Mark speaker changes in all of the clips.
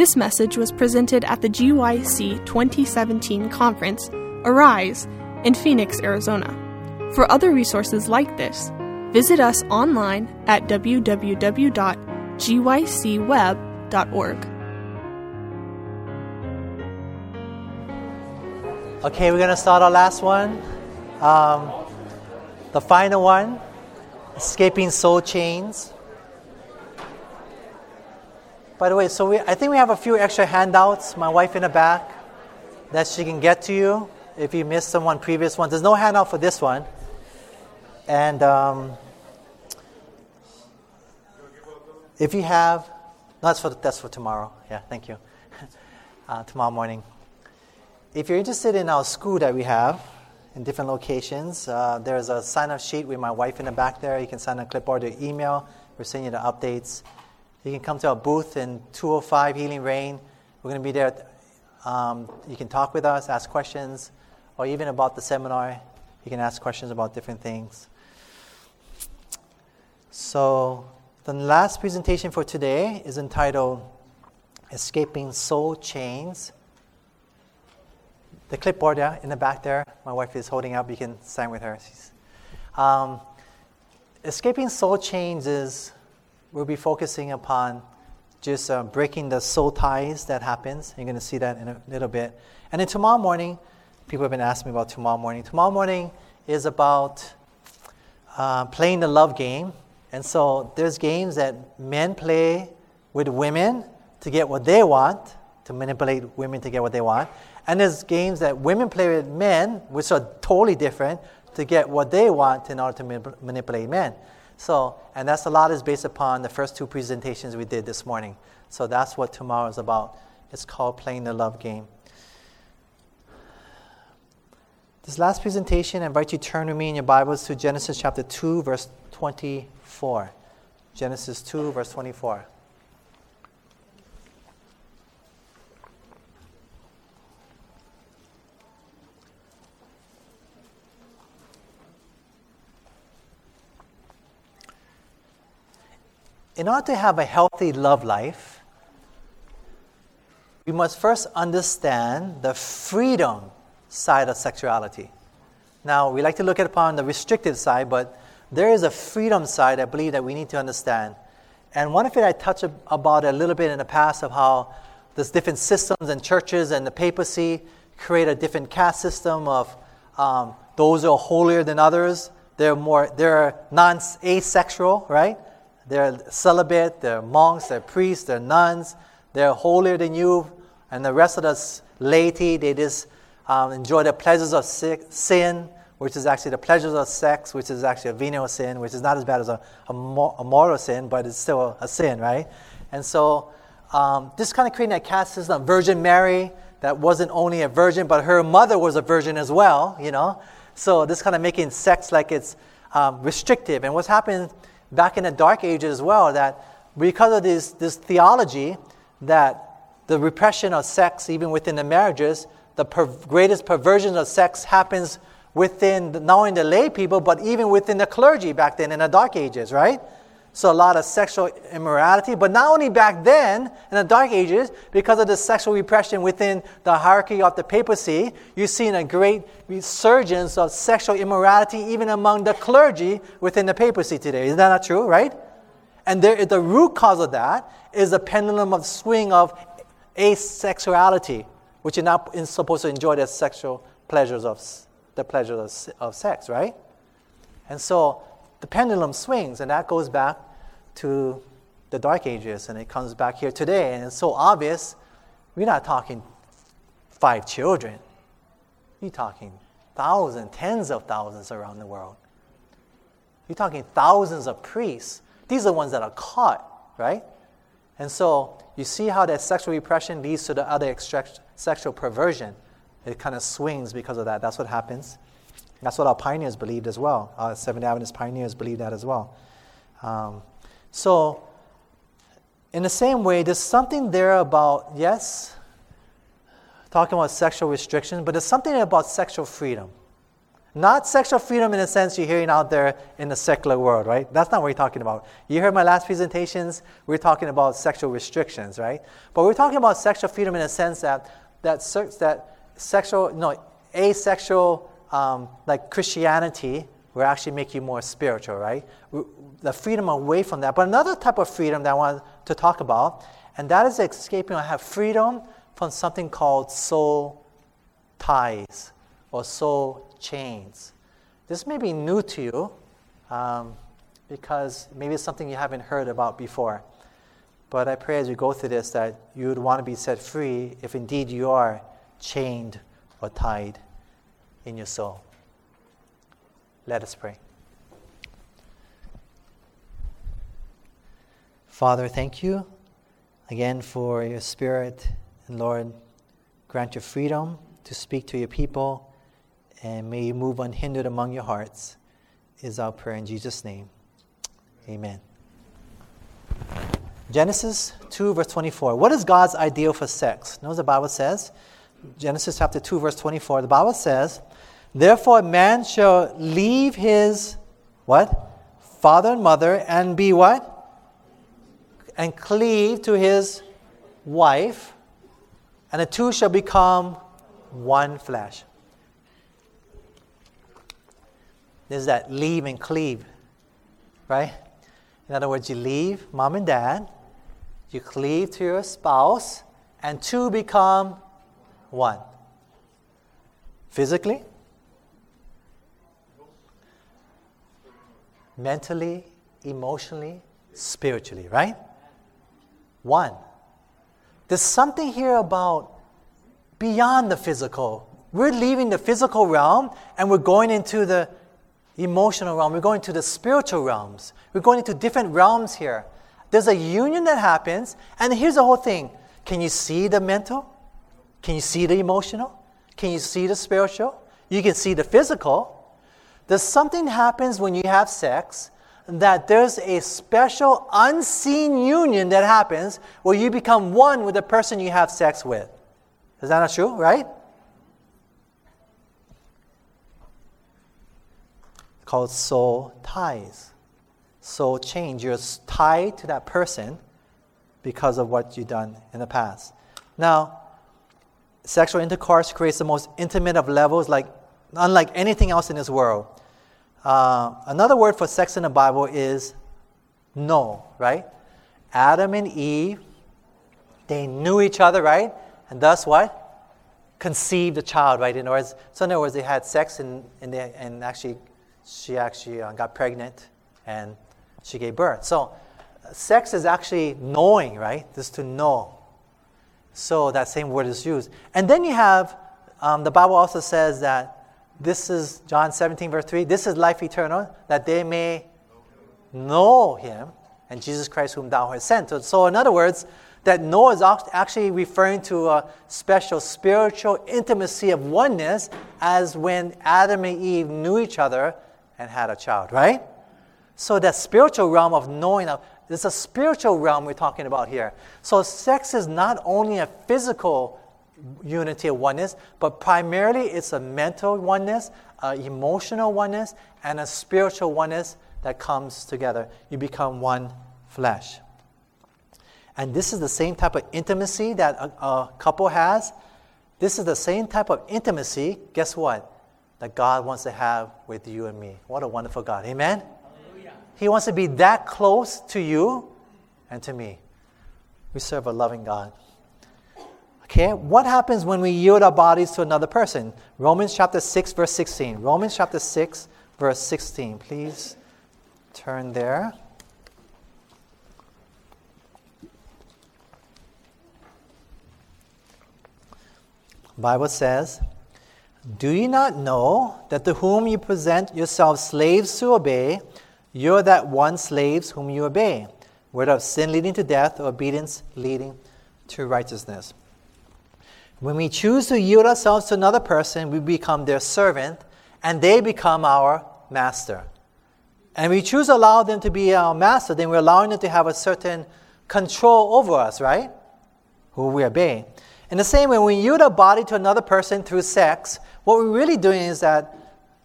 Speaker 1: This message was presented at the GYC 2017 conference, Arise, in Phoenix, Arizona. For other resources like this, visit us online at www.gycweb.org.
Speaker 2: Okay, we're going to start our last one. Um, the final one Escaping Soul Chains. By the way, so we, I think we have a few extra handouts, my wife in the back, that she can get to you if you missed someone previous one. There's no handout for this one. And um, if you have, no, that's for, that's for tomorrow. Yeah, thank you. Uh, tomorrow morning. If you're interested in our school that we have in different locations, uh, there's a sign up sheet with my wife in the back there. You can sign a clipboard or email. We're sending you the updates. You can come to our booth in 205 Healing Rain. We're going to be there. Um, you can talk with us, ask questions, or even about the seminar. You can ask questions about different things. So, the last presentation for today is entitled Escaping Soul Chains. The clipboard yeah, in the back there, my wife is holding up. You can sign with her. Um, escaping soul chains is we'll be focusing upon just uh, breaking the soul ties that happens. You're going to see that in a little bit. And then tomorrow morning, people have been asking me about tomorrow morning. Tomorrow morning is about uh, playing the love game. And so there's games that men play with women to get what they want, to manipulate women to get what they want. And there's games that women play with men, which are totally different, to get what they want in order to manip- manipulate men. So, and that's a lot is based upon the first two presentations we did this morning. So that's what tomorrow is about. It's called playing the love game. This last presentation, I invite you to turn with me in your Bibles to Genesis chapter 2, verse 24. Genesis 2, verse 24. In order to have a healthy love life, we must first understand the freedom side of sexuality. Now, we like to look upon the restricted side, but there is a freedom side I believe that we need to understand. And one of it I touched about a little bit in the past of how there's different systems and churches and the papacy create a different caste system of um, those who are holier than others. They're more they're non-asexual, right? They're celibate, they're monks, they're priests, they're nuns, they're holier than you, and the rest of the laity, they just um, enjoy the pleasures of sin, which is actually the pleasures of sex, which is actually a venial sin, which is not as bad as a, a, moral sin, but it's still a, sin, right? And so, um, this kind of creating a caste system. Virgin Mary, that wasn't only a virgin, but her mother was a virgin as well, you know? So, this kind of making sex like it's um, restrictive. And what's happened back in the Dark Ages as well, that because of this, this theology, that the repression of sex, even within the marriages, the per- greatest perversion of sex happens within the, not only the lay people, but even within the clergy back then in the Dark Ages, right? So a lot of sexual immorality, but not only back then in the Dark Ages, because of the sexual repression within the hierarchy of the papacy, you've seen a great resurgence of sexual immorality even among the clergy within the papacy today. Isn't that not true, right? And there, the root cause of that is the pendulum of swing of asexuality, which you're not supposed to enjoy the sexual pleasures of the pleasures of, of sex, right? And so the pendulum swings, and that goes back to the Dark Ages, and it comes back here today. And it's so obvious, we're not talking five children. You're talking thousands, tens of thousands around the world. You're talking thousands of priests. These are the ones that are caught, right? And so you see how that sexual repression leads to the other sexual perversion. It kind of swings because of that. That's what happens. That's what our pioneers believed as well. Our Seventh Adventist pioneers believed that as well. Um, so, in the same way, there's something there about, yes, talking about sexual restriction, but there's something about sexual freedom. Not sexual freedom in the sense you're hearing out there in the secular world, right? That's not what we're talking about. You heard my last presentations, we're talking about sexual restrictions, right? But we're talking about sexual freedom in the sense that that, that sexual, no, asexual, um, like Christianity, will actually make you more spiritual, right? The freedom away from that. But another type of freedom that I want to talk about, and that is escaping or have freedom from something called soul ties or soul chains. This may be new to you um, because maybe it's something you haven't heard about before. But I pray as you go through this that you would want to be set free if indeed you are chained or tied in your soul. Let us pray. Father, thank you again for your spirit. And Lord, grant your freedom to speak to your people and may you move unhindered among your hearts, is our prayer in Jesus' name. Amen. Genesis 2, verse 24. What is God's ideal for sex? Notice the Bible says, Genesis chapter 2, verse 24, the Bible says, Therefore man shall leave his what? Father and mother and be what? And cleave to his wife, and the two shall become one flesh. There's that leave and cleave, right? In other words, you leave mom and dad, you cleave to your spouse, and two become one. Physically, mentally, emotionally, spiritually, right? One. There's something here about beyond the physical. We're leaving the physical realm and we're going into the emotional realm, we're going to the spiritual realms. We're going into different realms here. There's a union that happens, and here's the whole thing. Can you see the mental? Can you see the emotional? Can you see the spiritual? You can see the physical. There's something happens when you have sex that there's a special unseen union that happens where you become one with the person you have sex with. Is that not true, right? called soul ties. Soul change. You're tied to that person because of what you've done in the past. Now, sexual intercourse creates the most intimate of levels, like unlike anything else in this world. Uh, another word for sex in the Bible is know, right? Adam and Eve, they knew each other, right? And thus what? Conceived a child, right? In other words, so in other words, they had sex and, and, they, and actually she actually uh, got pregnant and she gave birth. So, sex is actually knowing, right? This to know. So, that same word is used. And then you have, um, the Bible also says that this is John 17, verse 3 this is life eternal, that they may know him and Jesus Christ, whom thou hast sent. So, in other words, that Noah is actually referring to a special spiritual intimacy of oneness as when Adam and Eve knew each other and had a child, right? So that spiritual realm of knowing, there's a spiritual realm we're talking about here. So sex is not only a physical unity of oneness, but primarily it's a mental oneness, an emotional oneness, and a spiritual oneness that comes together. You become one flesh. And this is the same type of intimacy that a, a couple has. This is the same type of intimacy, guess what? that God wants to have with you and me. What a wonderful God. Amen? Hallelujah. He wants to be that close to you and to me. We serve a loving God. Okay, what happens when we yield our bodies to another person? Romans chapter 6, verse 16. Romans chapter 6, verse 16. Please turn there. Bible says, do you not know that to whom you present yourselves slaves to obey, you're that one slaves whom you obey, whether of sin leading to death or obedience leading to righteousness? When we choose to yield ourselves to another person, we become their servant and they become our master. And we choose to allow them to be our master, then we're allowing them to have a certain control over us, right? Who we obey. In the same way, when we yield our body to another person through sex, what we're really doing is that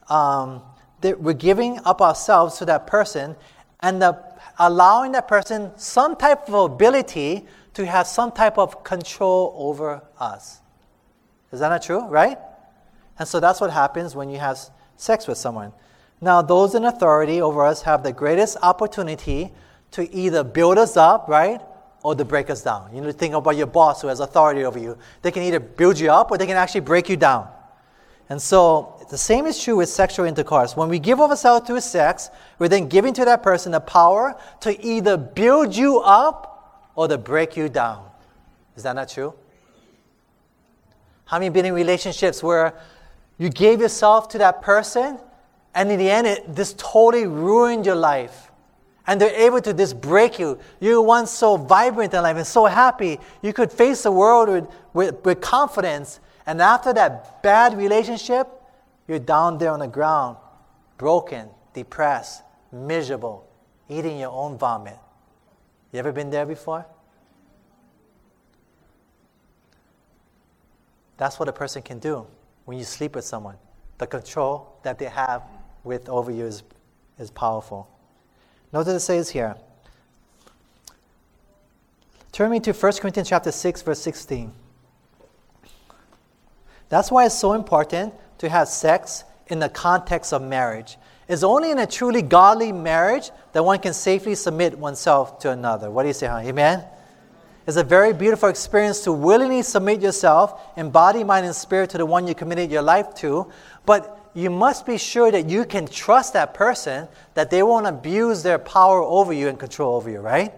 Speaker 2: um, that we're giving up ourselves to that person and the, allowing that person some type of ability to have some type of control over us. Is that not true, right? And so that's what happens when you have sex with someone. Now, those in authority over us have the greatest opportunity to either build us up, right, or to break us down. You to think about your boss who has authority over you. They can either build you up or they can actually break you down. And so the same is true with sexual intercourse. When we give ourselves to sex, we're then giving to that person the power to either build you up or to break you down. Is that not true? How many been in relationships where you gave yourself to that person and in the end it this totally ruined your life? And they're able to just break you. You were once so vibrant in life and so happy. You could face the world with, with, with confidence. And after that bad relationship, you're down there on the ground, broken, depressed, miserable, eating your own vomit. You ever been there before? That's what a person can do when you sleep with someone. The control that they have with over you is, is powerful. Notice it says here. Turn me to 1 Corinthians chapter 6, verse 16. That's why it's so important to have sex in the context of marriage. It's only in a truly godly marriage that one can safely submit oneself to another. What do you say, huh? Amen? It's a very beautiful experience to willingly submit yourself in body, mind, and spirit to the one you committed your life to. But you must be sure that you can trust that person, that they won't abuse their power over you and control over you, right?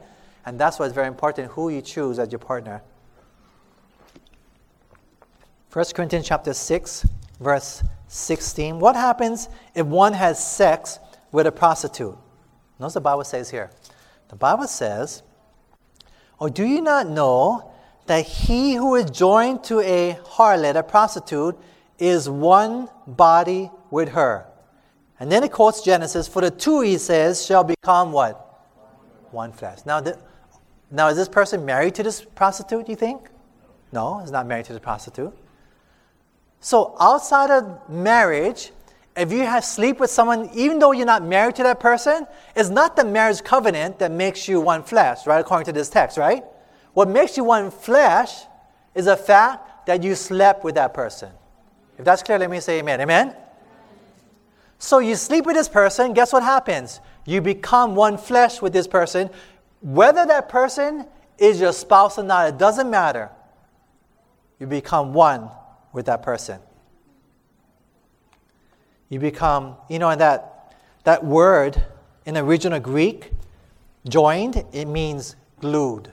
Speaker 2: And that's why it's very important who you choose as your partner. 1 Corinthians chapter 6, verse 16. What happens if one has sex with a prostitute? Notice the Bible says here. The Bible says, Or do you not know that he who is joined to a harlot, a prostitute, is one body with her? And then it quotes Genesis, For the two, he says, shall become what? One flesh. Now, the, now is this person married to this prostitute, you think? No, he's not married to the prostitute. So outside of marriage, if you have sleep with someone, even though you're not married to that person, it's not the marriage covenant that makes you one flesh, right? According to this text, right? What makes you one flesh is the fact that you slept with that person. If that's clear, let me say amen. Amen? So you sleep with this person, guess what happens? You become one flesh with this person. Whether that person is your spouse or not, it doesn't matter. You become one with that person. You become, you know, that, that word in the original Greek, joined, it means glued.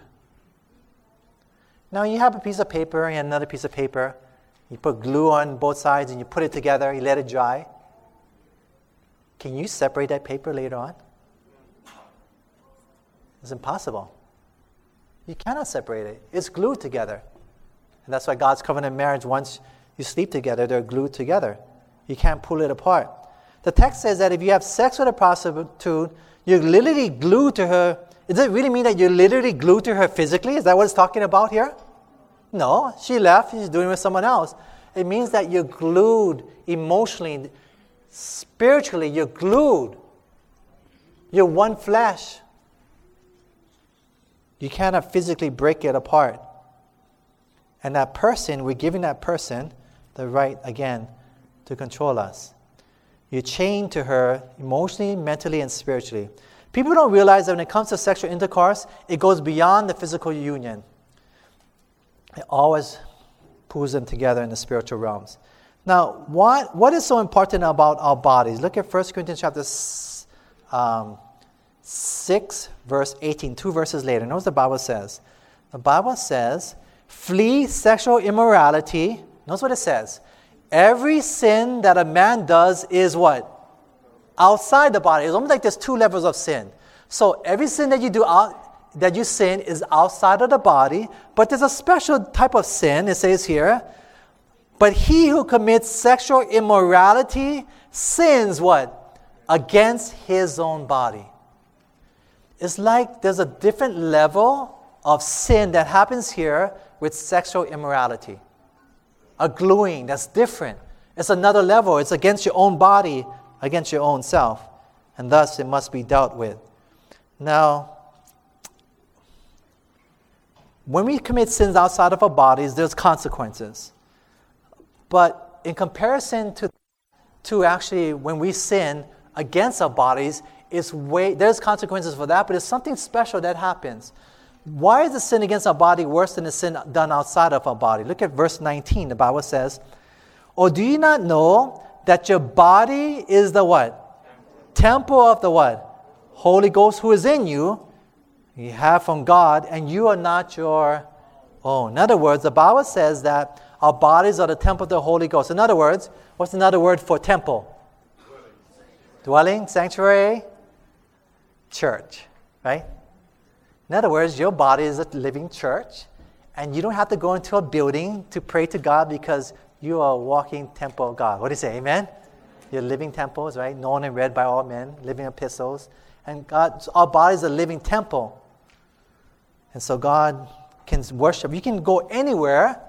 Speaker 2: Now you have a piece of paper and another piece of paper. You put glue on both sides and you put it together, you let it dry. Can you separate that paper later on? It's impossible. You cannot separate it. It's glued together. And that's why God's covenant marriage, once you sleep together, they're glued together. You can't pull it apart. The text says that if you have sex with a prostitute, you're literally glued to her. Does it really mean that you're literally glued to her physically? Is that what it's talking about here? No, she left, she's doing it with someone else. It means that you're glued emotionally, spiritually, you're glued. You're one flesh. You cannot physically break it apart. And that person, we're giving that person the right, again, to control us. You're chained to her emotionally, mentally, and spiritually. People don't realize that when it comes to sexual intercourse, it goes beyond the physical union. It always pulls them together in the spiritual realms. Now, what, what is so important about our bodies? Look at 1 Corinthians chapter um, 6, verse 18, two verses later. Notice the Bible says. The Bible says, Flee sexual immorality. Notice what it says. Every sin that a man does is what? Outside the body. It's almost like there's two levels of sin. So every sin that you do out that you sin is outside of the body, but there's a special type of sin, it says here. But he who commits sexual immorality sins what? Against his own body. It's like there's a different level of sin that happens here with sexual immorality. A gluing that's different. It's another level. It's against your own body, against your own self. And thus it must be dealt with. Now, when we commit sins outside of our bodies, there's consequences. But in comparison to, to actually when we sin against our bodies, it's way, there's consequences for that, but it's something special that happens. Why is the sin against our body worse than the sin done outside of our body? Look at verse 19. The Bible says, Or do you not know that your body is the what? Temple of the what? Holy Ghost who is in you, you have from God, and you are not your own. In other words, the Bible says that our bodies are the temple of the Holy Ghost. In other words, what's another word for temple? Dwelling, sanctuary, church, right? In other words, your body is a living church, and you don't have to go into a building to pray to God because you are a walking temple of God. What do you say? Amen? You're living temples, right? Known and read by all men, living epistles. And God, our body is a living temple. And so God can worship. You can go anywhere,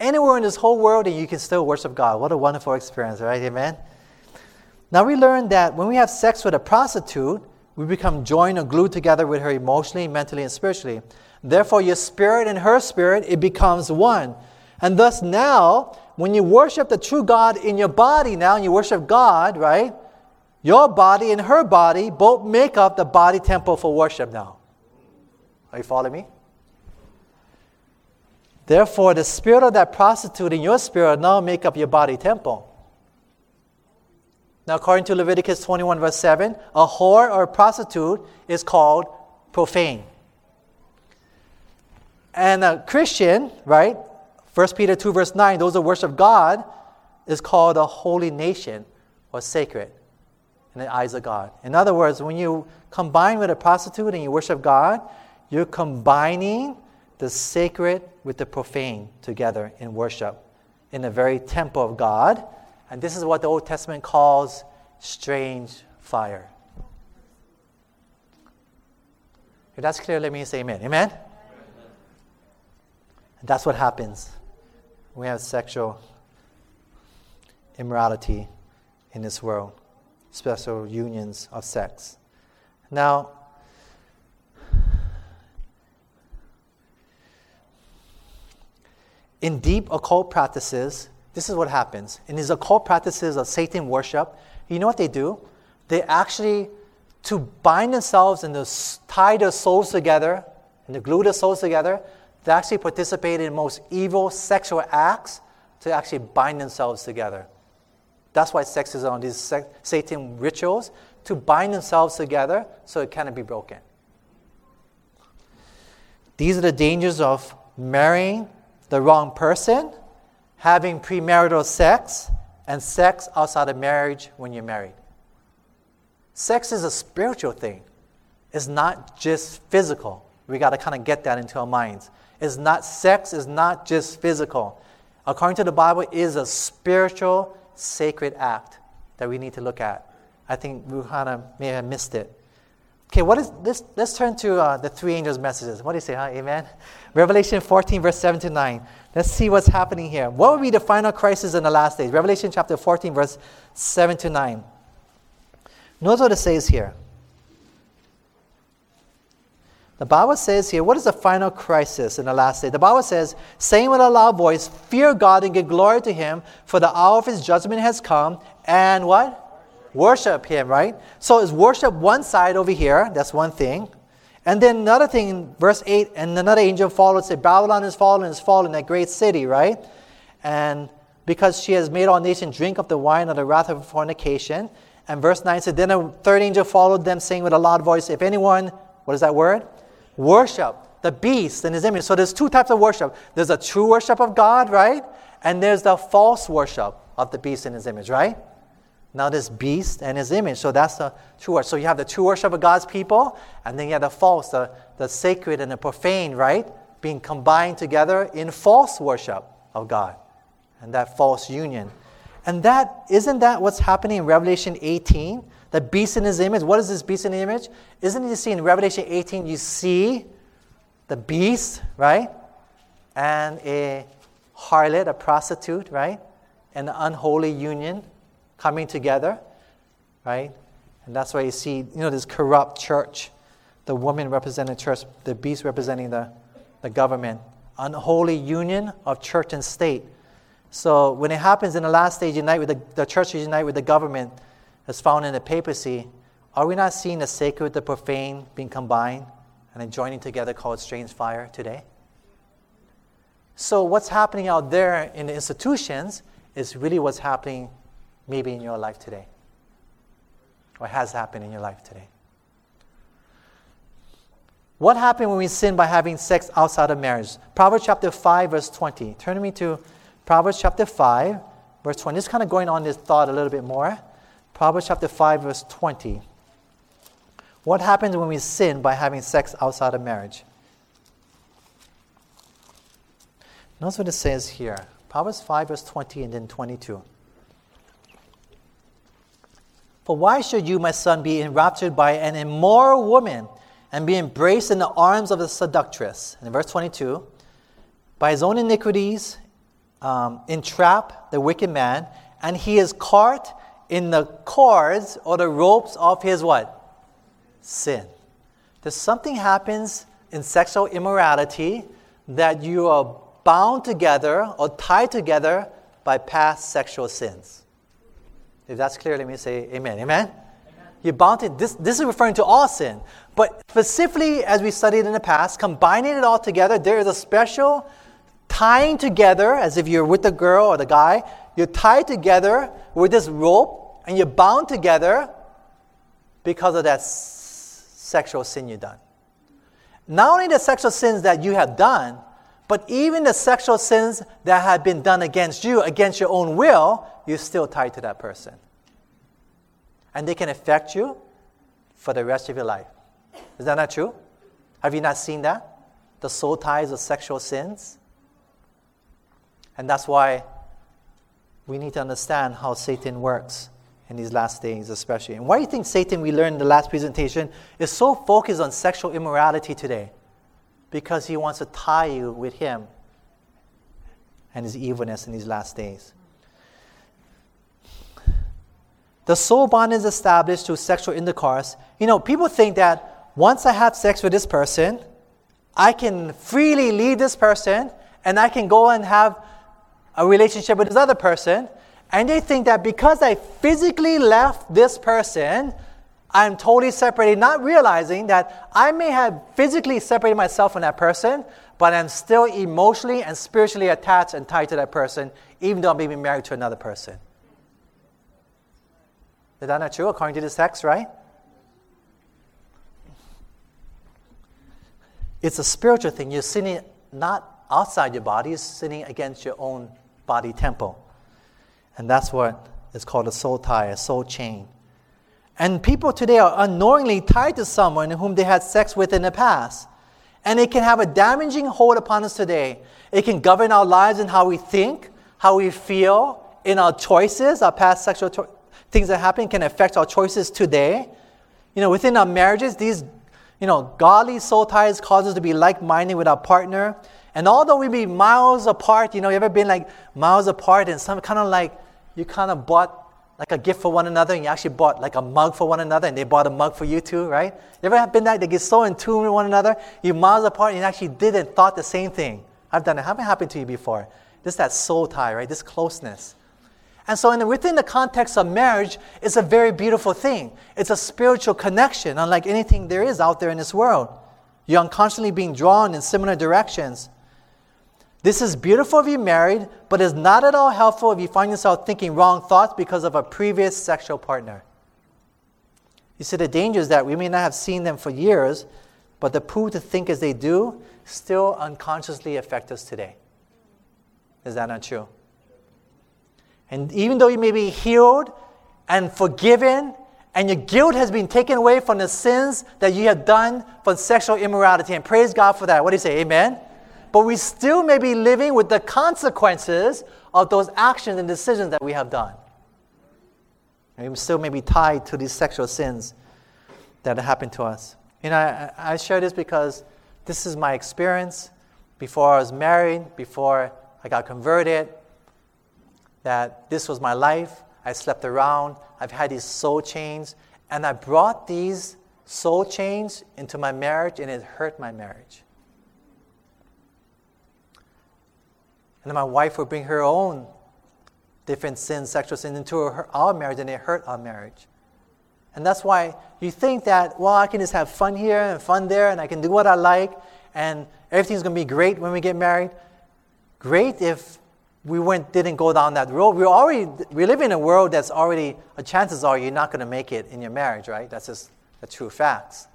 Speaker 2: anywhere in this whole world, and you can still worship God. What a wonderful experience, right? Amen? Now we learn that when we have sex with a prostitute, we become joined or glued together with her emotionally, mentally, and spiritually. Therefore, your spirit and her spirit, it becomes one. And thus now, when you worship the true God in your body now, and you worship God, right? Your body and her body both make up the body temple for worship now. Are you following me? Therefore, the spirit of that prostitute in your spirit now make up your body temple. Now, according to Leviticus 21, verse 7, a whore or a prostitute is called profane. And a Christian, right? 1 Peter 2, verse 9, those who worship God, is called a holy nation or sacred in the eyes of God. In other words, when you combine with a prostitute and you worship God, you're combining the sacred with the profane together in worship in the very temple of God and this is what the Old Testament calls strange fire. If that's clear, let me say amen. Amen? And that's what happens we have sexual immorality in this world, special unions of sex. Now, in deep occult practices, this is what happens. In these occult practices of Satan worship, you know what they do? They actually, to bind themselves and to tie their souls together and to glue their souls together, they actually participate in most evil sexual acts to actually bind themselves together. That's why sex is on these Satan rituals to bind themselves together so it cannot be broken. These are the dangers of marrying the wrong person having premarital sex, and sex outside of marriage when you're married. Sex is a spiritual thing. It's not just physical. We got to kind of get that into our minds. It's not sex is not just physical. According to the Bible, it is a spiritual, sacred act that we need to look at. I think of may have missed it. Okay, what is this? Let's turn to uh, the three angels' messages. What do you say, huh? Amen? Revelation 14, verse 7 to 9. Let's see what's happening here. What will be the final crisis in the last days? Revelation chapter 14, verse 7 to 9. Notice what it says here. The Bible says here, what is the final crisis in the last day? The Bible says, saying with a loud voice, Fear God and give glory to Him, for the hour of His judgment has come, and what? Worship Him, right? So it's worship one side over here, that's one thing. And then another thing in verse 8, and another angel followed, said, Babylon is fallen, is fallen, that great city, right? And because she has made all nations drink of the wine of the wrath of fornication. And verse 9 said, Then a third angel followed them, saying with a loud voice, If anyone, what is that word? Worship the beast in his image. So there's two types of worship. There's a true worship of God, right? And there's the false worship of the beast in his image, right? Now this beast and his image. So that's the true worship. So you have the true worship of God's people, and then you have the false, the, the sacred and the profane, right? Being combined together in false worship of God. And that false union. And that isn't that what's happening in Revelation 18? The beast in his image. What is this beast in the image? Isn't it you see in Revelation 18, you see the beast, right? And a harlot, a prostitute, right? and unholy union coming together, right? And that's why you see, you know, this corrupt church, the woman representing the church, the beast representing the, the government, unholy union of church and state. So when it happens in the last stage, unite with the, the church unite with the government, as found in the papacy, are we not seeing the sacred the profane being combined and then joining together called strange fire today? So what's happening out there in the institutions is really what's happening maybe in your life today or has happened in your life today. What happened when we sin by having sex outside of marriage? Proverbs chapter 5, verse 20. Turn me to Proverbs chapter 5, verse 20. Just kind of going on this thought a little bit more. Proverbs chapter 5, verse 20. What happens when we sin by having sex outside of marriage? Notice what it says here. Proverbs 5, verse 20, and then 22. For why should you, my son, be enraptured by an immoral woman and be embraced in the arms of a seductress? And in verse 22, by his own iniquities, um, entrap the wicked man, and he is caught in the cords or the ropes of his what? Sin. There's something happens in sexual immorality that you are bound together or tied together by past sexual sins. If that's clear, let me say amen. Amen? amen. You're bound to, this, this is referring to all sin. But specifically, as we studied in the past, combining it all together, there is a special tying together, as if you're with the girl or the guy, you're tied together with this rope and you're bound together because of that s- sexual sin you've done. Not only the sexual sins that you have done, but even the sexual sins that have been done against you, against your own will, you're still tied to that person. And they can affect you for the rest of your life. Is that not true? Have you not seen that? The soul ties of sexual sins? And that's why we need to understand how Satan works in these last days, especially. And why do you think Satan, we learned in the last presentation, is so focused on sexual immorality today? Because he wants to tie you with him and his evilness in these last days. The soul bond is established through sexual intercourse. You know, people think that once I have sex with this person, I can freely leave this person and I can go and have a relationship with this other person. And they think that because I physically left this person, I'm totally separated, not realizing that I may have physically separated myself from that person, but I'm still emotionally and spiritually attached and tied to that person, even though I'm be married to another person. Is that not true according to this text, right? It's a spiritual thing. You're sinning not outside your body, you're sinning against your own body temple. And that's what is called a soul tie, a soul chain. And people today are unknowingly tied to someone whom they had sex with in the past. And it can have a damaging hold upon us today. It can govern our lives and how we think, how we feel, in our choices, our past sexual things that happen can affect our choices today. You know, within our marriages, these, you know, godly soul ties cause us to be like-minded with our partner. And although we be miles apart, you know, you ever been like miles apart and some kind of like you kind of bought like a gift for one another, and you actually bought like a mug for one another, and they bought a mug for you too, right? You ever have been that? They get so in tune with one another, you miles apart, and you actually did and thought the same thing. I've done it. Haven't happened to you before. This that soul tie, right? This closeness. And so, in the, within the context of marriage, it's a very beautiful thing. It's a spiritual connection, unlike anything there is out there in this world. You're unconsciously being drawn in similar directions. This is beautiful if you're married, but is not at all helpful if you find yourself thinking wrong thoughts because of a previous sexual partner. You see, the danger is that we may not have seen them for years, but the proof to think as they do still unconsciously affect us today. Is that not true? And even though you may be healed and forgiven, and your guilt has been taken away from the sins that you have done for sexual immorality, and praise God for that. What do you say? Amen? But we still may be living with the consequences of those actions and decisions that we have done. And we still may be tied to these sexual sins that happened to us. You know, I, I share this because this is my experience before I was married, before I got converted. that this was my life. I slept around. I've had these soul chains. And I brought these soul chains into my marriage, and it hurt my marriage. And my wife would bring her own different sins, sexual sins, into her, our marriage, and it hurt our marriage. And that's why you think that, well, I can just have fun here and fun there, and I can do what I like, and everything's going to be great when we get married. Great if we went, didn't go down that road. We're already we live in a world that's already. Chances are you're not going to make it in your marriage, right? That's just the true facts.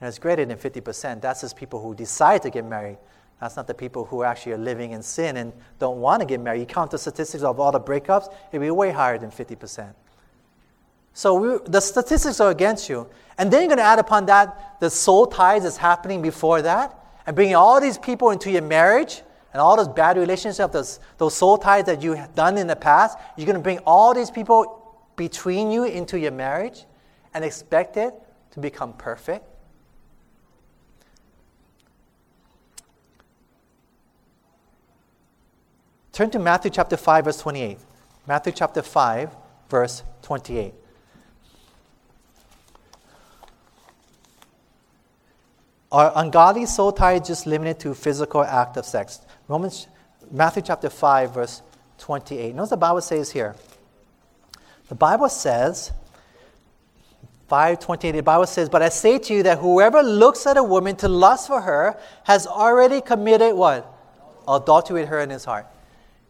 Speaker 2: And it's greater than 50%. That's just people who decide to get married. That's not the people who actually are living in sin and don't want to get married. You count the statistics of all the breakups, it'd be way higher than 50%. So we, the statistics are against you. And then you're going to add upon that the soul ties that's happening before that, and bringing all these people into your marriage and all those bad relationships, those, those soul ties that you have done in the past. You're going to bring all these people between you into your marriage and expect it to become perfect. Turn to Matthew chapter 5, verse 28. Matthew chapter 5, verse 28. Are ungodly soul ties just limited to physical act of sex? Romans, Matthew chapter 5, verse 28. Notice the Bible says here. The Bible says, 528, the Bible says, But I say to you that whoever looks at a woman to lust for her has already committed what? Adultery with her in his heart.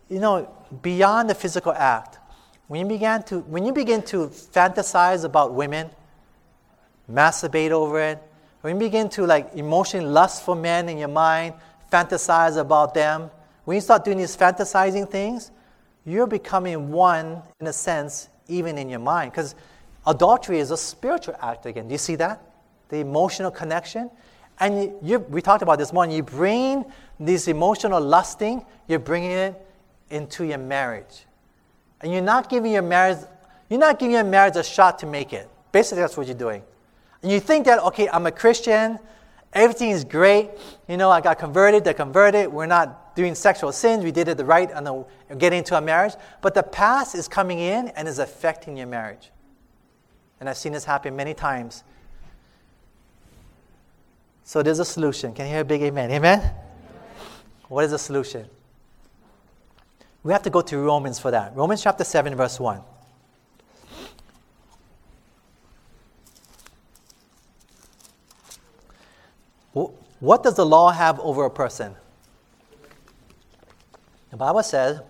Speaker 2: You know, beyond the physical act, when you, began to, when you begin to fantasize about women, masturbate over it, when you begin to like emotionally lust for men in your mind, fantasize about them, when you start doing these fantasizing things, you're becoming one, in a sense, even in your mind. Because adultery is a spiritual act again. Do you see that? The emotional connection. And you, you, we talked about this morning. You bring this emotional lusting, you're bringing it into your marriage. And you're not giving your marriage, you're not giving your marriage a shot to make it. Basically, that's what you're doing. And you think that, okay, I'm a Christian, everything is great. You know, I got converted, they're converted, we're not doing sexual sins, we did it the right and the, getting into a marriage. But the past is coming in and is affecting your marriage. And I've seen this happen many times. So there's a solution. Can you hear a big amen? Amen? What is the solution? We have to go to Romans for that. Romans chapter 7, verse 1. What does the law have over a person? The Bible says,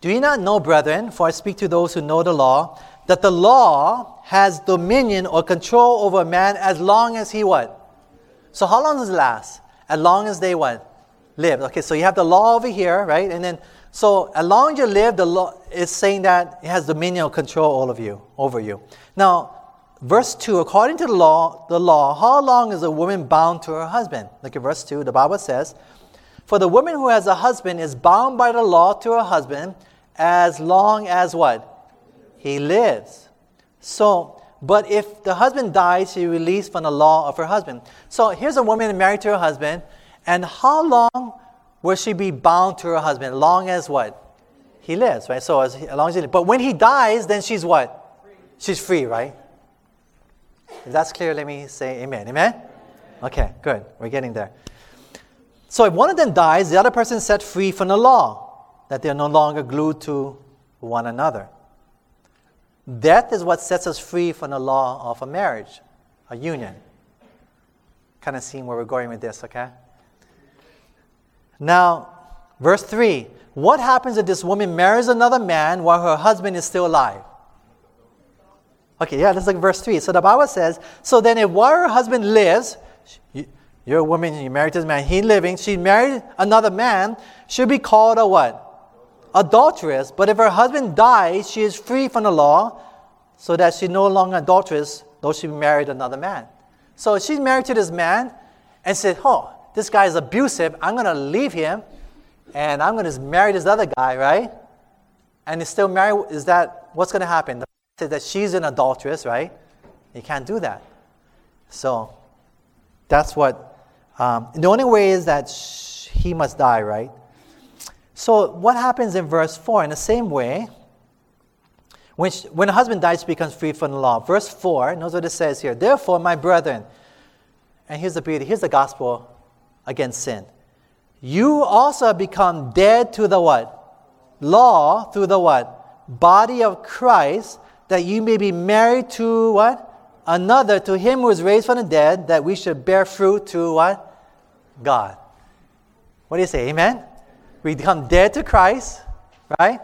Speaker 2: Do you not know, brethren, for I speak to those who know the law, that the law has dominion or control over a man as long as he what? So how long does it last? As long as they what? Live. Okay, so you have the law over here, right? And then so as long as you live, the law is saying that it has dominion or control all of you, over you. Now, verse 2, according to the law, the law, how long is a woman bound to her husband? Look at verse 2. The Bible says, For the woman who has a husband is bound by the law to her husband as long as what? He lives. So, but if the husband dies, she released from the law of her husband. So here's a woman married to her husband, and how long will she be bound to her husband? Long as what? He lives, right? So as, as long as he lives. But when he dies, then she's what? She's free, right? If that's clear, let me say amen. Amen? Okay, good. We're getting there. So if one of them dies, the other person is set free from the law, that they are no longer glued to one another. Death is what sets us free from the law of a marriage, a union. Kind of seeing where we're going with this, okay? Now, verse 3 What happens if this woman marries another man while her husband is still alive? Okay, yeah, let's look at verse 3. So the Bible says, So then, if while her husband lives, you're a woman, you married this man, he living, she married another man, she'll be called a what? Adulteress. But if her husband dies, she is free from the law, so that she's no longer adulteress, though she married another man. So she's married to this man and said, Oh, this guy is abusive. I'm going to leave him and I'm going to marry this other guy, right? And he's still married. Is that what's going to happen? that she's an adulteress, right? You can't do that. So that's what, um, the only way is that sh- he must die, right? So, what happens in verse 4? In the same way, when, when a husband dies, he becomes free from the law. Verse 4, notice what it says here. Therefore, my brethren, and here's the beauty, here's the gospel against sin. You also become dead to the what? Law through the what? Body of Christ, that you may be married to what? Another, to him who is raised from the dead, that we should bear fruit to what? God. What do you say? Amen? We become dead to Christ, right?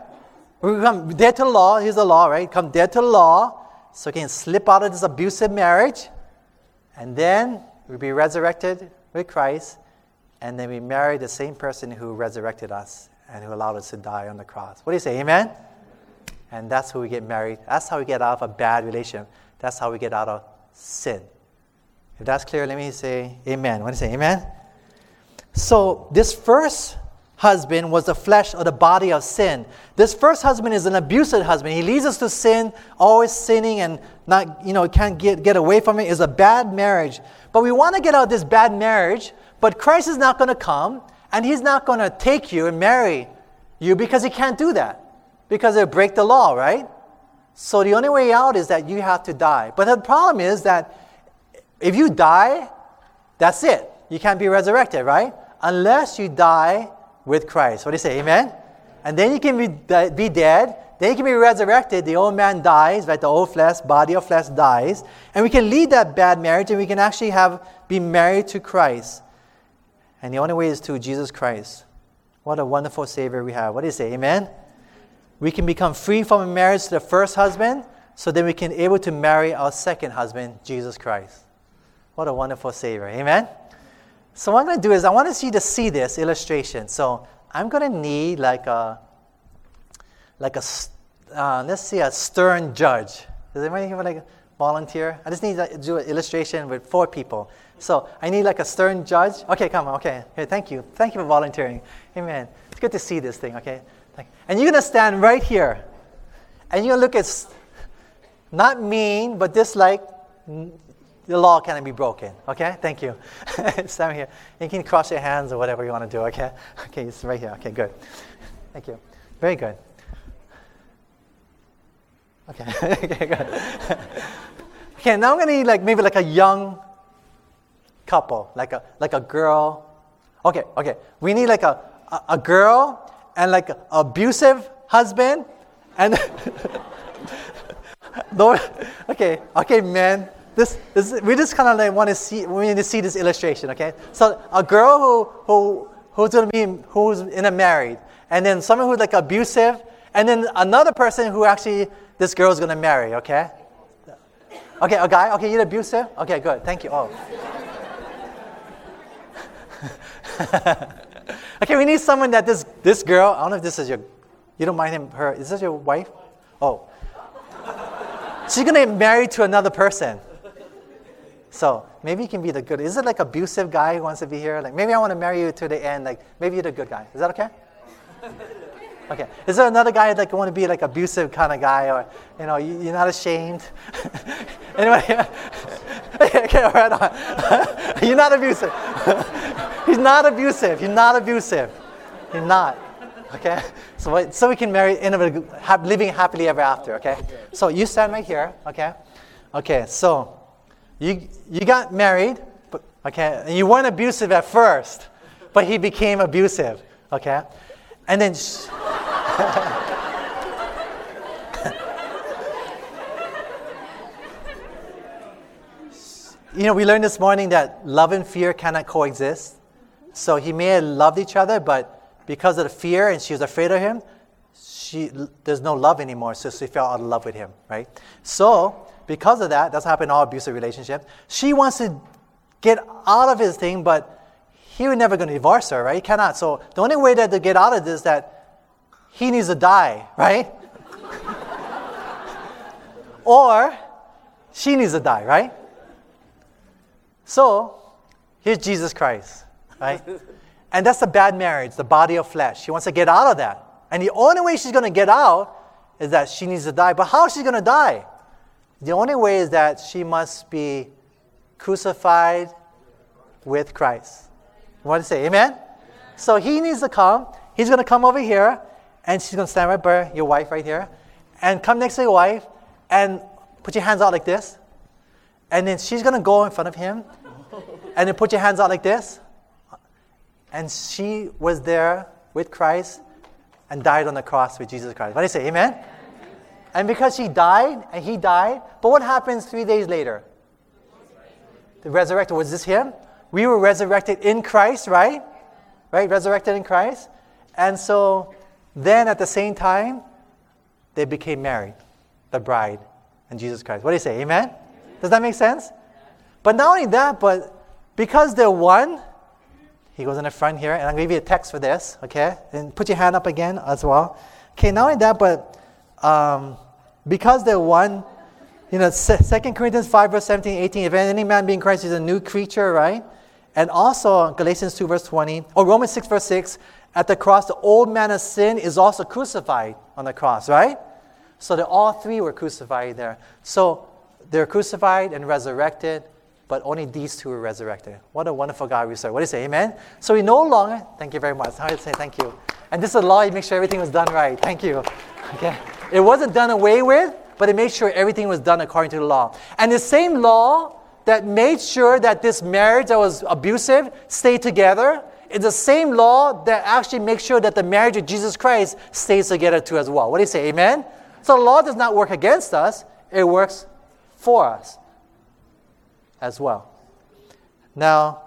Speaker 2: We become dead to the law. Here's the law, right? Come dead to the law so we can slip out of this abusive marriage. And then we'll be resurrected with Christ. And then we marry the same person who resurrected us and who allowed us to die on the cross. What do you say? Amen? And that's how we get married. That's how we get out of a bad relationship. That's how we get out of sin. If that's clear, let me say amen. What do you say? Amen? So, this first husband was the flesh or the body of sin. This first husband is an abusive husband. He leads us to sin, always sinning and not, you know, can't get, get away from it. Is a bad marriage. But we want to get out of this bad marriage, but Christ is not going to come and he's not going to take you and marry you because he can't do that. Because it break the law, right? So the only way out is that you have to die. But the problem is that if you die, that's it. You can't be resurrected, right? Unless you die with Christ. What do you say? Amen? And then you can be, be dead. Then you can be resurrected. The old man dies, right? The old flesh, body of flesh dies. And we can lead that bad marriage and we can actually have be married to Christ. And the only way is to Jesus Christ. What a wonderful Savior we have. What do you say? Amen? We can become free from marriage to the first husband, so then we can able to marry our second husband, Jesus Christ. What a wonderful Savior. Amen? So what I'm going to do is I want you to see this illustration. So I'm going to need like a, like a, uh, let's see, a stern judge. Does anybody have like volunteer? I just need to do an illustration with four people. So I need like a stern judge. Okay, come on. Okay, okay thank you. Thank you for volunteering. Amen. It's good to see this thing. Okay, and you're going to stand right here, and you're going to look at not mean, but this like the law cannot be broken. Okay? Thank you. Stand here. You can cross your hands or whatever you want to do. Okay? Okay, it's right here. Okay, good. Thank you. Very good. Okay. okay, good. okay, now I'm gonna need like maybe like a young couple, like a like a girl. Okay, okay. We need like a a, a girl and like a abusive husband and okay, okay, man this, this we just kind of like want to see we need to see this illustration, okay? So a girl who who who's gonna be who's in a married, and then someone who's like abusive, and then another person who actually this girl's gonna marry, okay? Okay, a guy. Okay, you're abusive. Okay, good. Thank you. Oh. okay, we need someone that this this girl. I don't know if this is your. You don't mind him? Her. Is this your wife? Oh. She's gonna get married to another person. So maybe you can be the good. Is it like abusive guy who wants to be here? Like maybe I want to marry you to the end. Like maybe you're the good guy. Is that okay? Okay. Is there another guy that want to be like abusive kind of guy, or you know, you, are not ashamed? Anybody? okay, right on. you're not abusive. He's not abusive. He's not abusive. You're not. Okay. So so we can marry, in a, living happily ever after. Okay. So you stand right here. Okay. Okay. So. You, you got married, but, okay, and you weren't abusive at first, but he became abusive, okay? And then. You know, we learned this morning that love and fear cannot coexist. So he may have loved each other, but because of the fear and she was afraid of him, she, there's no love anymore. So she fell out of love with him, right? So because of that, that's happened in all abusive relationships. She wants to get out of his thing, but he was never going to divorce her, right? He cannot. So the only way that to get out of this is that he needs to die, right? or she needs to die, right? So here's Jesus Christ, right? and that's a bad marriage, the body of flesh. She wants to get out of that. And the only way she's going to get out is that she needs to die. But how is she going to die? The only way is that she must be crucified with Christ. You want to say amen? So he needs to come, he's going to come over here, and she's going to stand right by your wife right here, and come next to your wife, and put your hands out like this. And then she's going to go in front of him, and then put your hands out like this. And she was there with Christ and died on the cross with Jesus Christ. What do you say? Amen? And because she died and he died, but what happens three days later? The resurrected. Was this him? We were resurrected in Christ, right? Right? Resurrected in Christ. And so then at the same time, they became married, the bride and Jesus Christ. What do you say? Amen? Does that make sense? But not only that, but because they're one, he goes in the front here, and I'll give you a text for this, okay? And put your hand up again as well. Okay, not only that, but um, because they're one, you know, 2 Corinthians 5, verse 17, 18, if any man be in Christ is a new creature, right? And also Galatians 2, verse 20, or Romans 6, verse 6, at the cross, the old man of sin is also crucified on the cross, right? So that all three were crucified there. So they're crucified and resurrected but only these two were resurrected. What a wonderful God we serve. What do you say? Amen? So we no longer, thank you very much. How I would say thank you. And this is law, you make sure everything was done right. Thank you. Okay. It wasn't done away with, but it made sure everything was done according to the law. And the same law that made sure that this marriage that was abusive stayed together is the same law that actually makes sure that the marriage of Jesus Christ stays together too as well. What do you say? Amen? So the law does not work against us, it works for us as well. Now,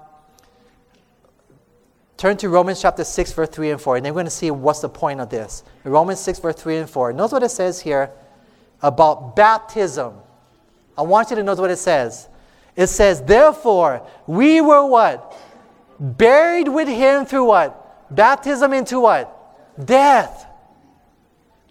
Speaker 2: turn to Romans chapter 6, verse 3 and 4, and then we're going to see what's the point of this. Romans 6, verse 3 and 4. Notice what it says here about baptism. I want you to notice what it says. It says, Therefore, we were what? Buried with him through what? Baptism into what? Death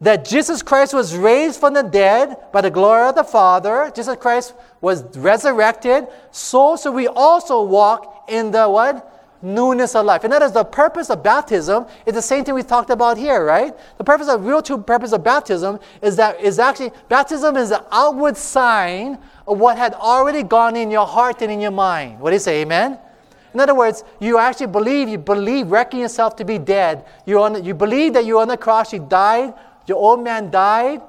Speaker 2: that Jesus Christ was raised from the dead by the glory of the Father. Jesus Christ was resurrected. So, should we also walk in the what? Newness of life. And that is the purpose of baptism is the same thing we talked about here, right? The purpose of real true purpose of baptism is that is actually baptism is the outward sign of what had already gone in your heart and in your mind. What do you say? Amen? In other words, you actually believe, you believe, reckon yourself to be dead. You, on, you believe that you're on the cross, you died, your old man died.